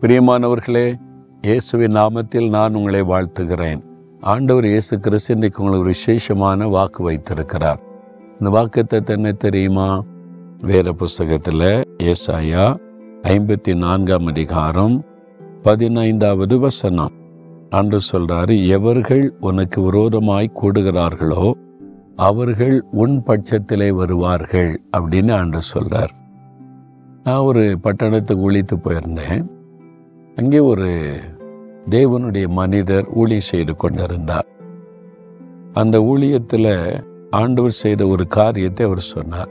பிரியமானவர்களே இயேசுவின் நாமத்தில் நான் உங்களை வாழ்த்துகிறேன். ஆண்டவர் இயேசு கிறிஸ்து இன்றைக்கு உங்களுக்கு ஒரு விசேஷமான வாக்கு வைத்திருக்கிறார். இந்த வாக்குத்தை என்ன தெரியுமா? வேற புஸ்தகத்தில் ஏசாயா ஐம்பத்தி நான்காம் அதிகாரம் பதினைந்தாவது வசனம். அன்று சொல்றாரு எவர்கள் உனக்கு விரோதமாய் கூடுகிறார்களோ அவர்கள் உன் பட்சத்திலே வருவார்கள் அப்படின்னு அன்று சொல்றார். நான் ஒரு பட்டணத்துக்கு ஒழித்து போயிருந்தேன். அங்கே ஒரு தேவனுடைய மனிதர் ஊழி செய்து கொண்டிருந்தார். அந்த ஊழியத்தில் ஆண்டவர் செய்த ஒரு காரியத்தை அவர் சொன்னார்.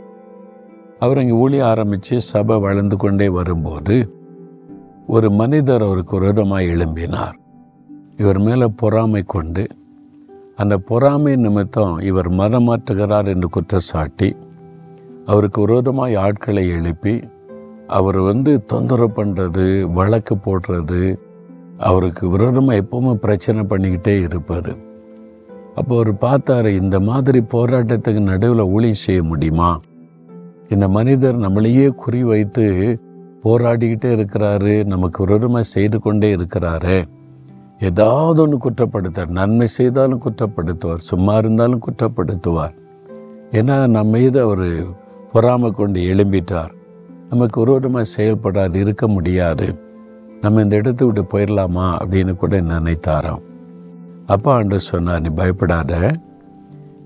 அவர் அங்கே ஊழிய ஆரம்பித்து சபை வளர்ந்து கொண்டே வரும்போது ஒரு மனிதர் அவருக்கு விரோதமாக எழும்பினார். இவர் மேலே பொறாமை கொண்டு அந்த பொறாமை நிமித்தம் இவர் மதமாற்றுகிறார் என்று குற்றச்சாட்டி அவருக்கு விரோதமாய் ஆட்களை எழுப்பி அவர் வந்து தொந்தரவு பண்ணுறது வழக்கு போடுறது அவருக்கு விரோதமாக எப்பவுமே பிரச்சனை பண்ணிக்கிட்டே இருப்பார். அப்போ அவர் பார்த்தாரு இந்த மாதிரி போராட்டத்துக்கு நடுவில் ஊழி செய்ய முடியுமா? இந்த மனிதர் நம்மளையே குறி வைத்து போராடிக்கிட்டே இருக்கிறாரு நமக்கு விரோதமாக செய்து கொண்டே இருக்கிறாரு. ஏதாவது ஒன்று குற்றப்படுத்தார். நன்மை செய்தாலும் குற்றப்படுத்துவார். சும்மா இருந்தாலும் குற்றப்படுத்துவார். ஏன்னா நம்ம மீது அவர் பொறாமை கொண்டு எழும்பிட்டார். நமக்கு விரோதமாக செயல்படாது இருக்க முடியாது. நம்ம இந்த இடத்த விட்டு போயிடலாமா அப்படின்னு கூட நினைத்தாராம். அப்பா ஆண்டு சொன்னார் நீ பயப்படாத.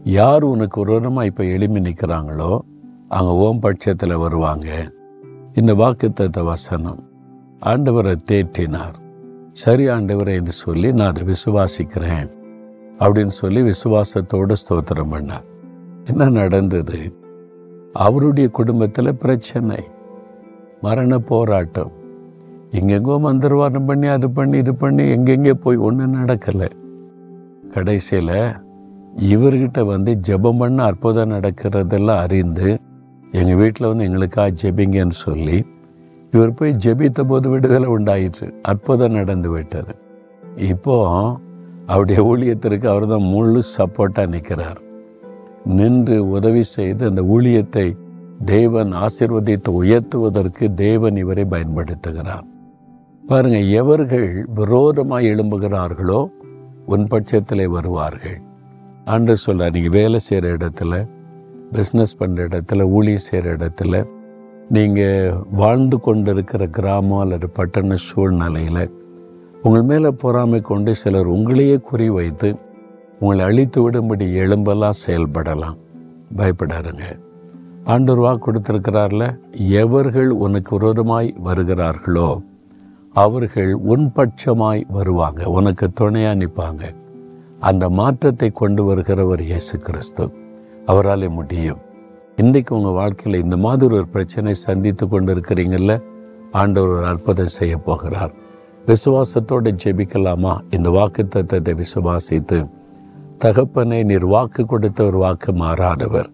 யார் உனக்கு விரோதமாக இப்போ எளிமை நிற்கிறாங்களோ அவங்க ஓம் பட்சத்தில் வருவாங்க. இந்த வாக்குத்த வசனம். ஆண்டவரை தேற்றினார். சரி ஆண்டவரை என்று சொல்லி நான் அதை விசுவாசிக்கிறேன். அப்படின்னு சொல்லி விசுவாசத்தோடு ஸ்தோத்திரம் பண்ணார். என்ன நடந்தது? அவருடைய குடும்பத்தில் பிரச்சனை. மரண போராட்டம். எங்கெங்கோ மந்திரவாதம் பண்ணி அது பண்ணி இது பண்ணி எங்கெங்கே போய் ஒன்றும் நடக்கலை. கடைசியில் இவர்கிட்ட வந்து ஜெபம் பண்ண அற்புதம் நடக்கிறதெல்லாம் அறிந்து எங்கள் வீட்டில் வந்து எங்களுக்காக ஜெபிங்கன்னு சொல்லி இவர் போய் ஜெபித்த போது விடுதலை உண்டாயிற்று. அற்புதம் நடந்து விட்டார் இப்போ அவருடைய ஊழியத்திற்கு அவர் தான் முழு சப்போர்ட்டாக நிற்கிறார் நின்று உதவி செய்து அந்த ஊழியத்தை தேவன் ஆசிர்வதித்து உயர்த்துவதற்கு தேவன் இவரை பயன்படுத்துகிறார். பாருங்க எவர்கள் விரோதமாக எழும்புகிறார்களோ உன் பட்சத்திலே வருவார்கள். ஆண்டு சொல்ல நீங்கள் வேலை செய்கிற இடத்துல பிஸ்னஸ் பண்ணுற இடத்துல ஊழி செய்கிற இடத்துல நீங்கள் வாழ்ந்து கொண்டிருக்கிற கிராமம் அல்லது பட்டண சூழ்நிலையில் உங்கள் மேலே பொறாமை கொண்டு சிலர் உங்களையே குறி வைத்து உங்களை அழித்து விடும்படி எழும்பெல்லாம் செயல்படலாம். பயப்படாருங்க. ஆண்டவர் வாக்கு கொடுத்திருக்கிறார்ல எவர்கள் உனக்கு விரோதமாய் வருகிறார்களோ அவர்கள் உன் பட்சமாய் வருவாங்க உனக்கு துணையாக நிற்பாங்க. அந்த மாற்றத்தை கொண்டு வருகிறவர் இயேசு கிறிஸ்து. அவராலே முடியும். இன்றைக்கு உங்கள் வாழ்க்கையில் இந்த மாதிரி ஒரு பிரச்சனை சந்தித்து கொண்டு இருக்கிறீங்கல்ல ஆண்டவர் ஒரு அற்புதம் செய்ய போகிறார். விசுவாசத்தோடு ஜெபிக்கலாமா? இந்த வாக்கு தத்துவத்தை விசுவாசித்து தகப்பனை நீர் வாக்கு கொடுத்த ஒரு வாக்கு மாறாதவர்.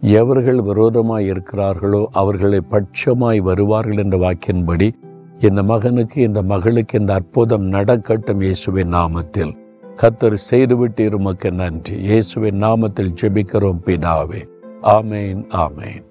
எவர்கள் விரோதமாய் இருக்கிறார்களோ அவர்களை பட்சமாய் வருவார்கள் என்ற வாக்கின்படி இந்த மகனுக்கு இந்த மகளுக்கு இந்த அற்புதம் நடக்கட்டும் இயேசுவின் நாமத்தில். கத்தர் செய்துவிட்டு இருமக்கு நன்றி. இயேசுவின் நாமத்தில் ஜெபிக்கிறோம் பிதாவே. ஆமேன் ஆமேன்.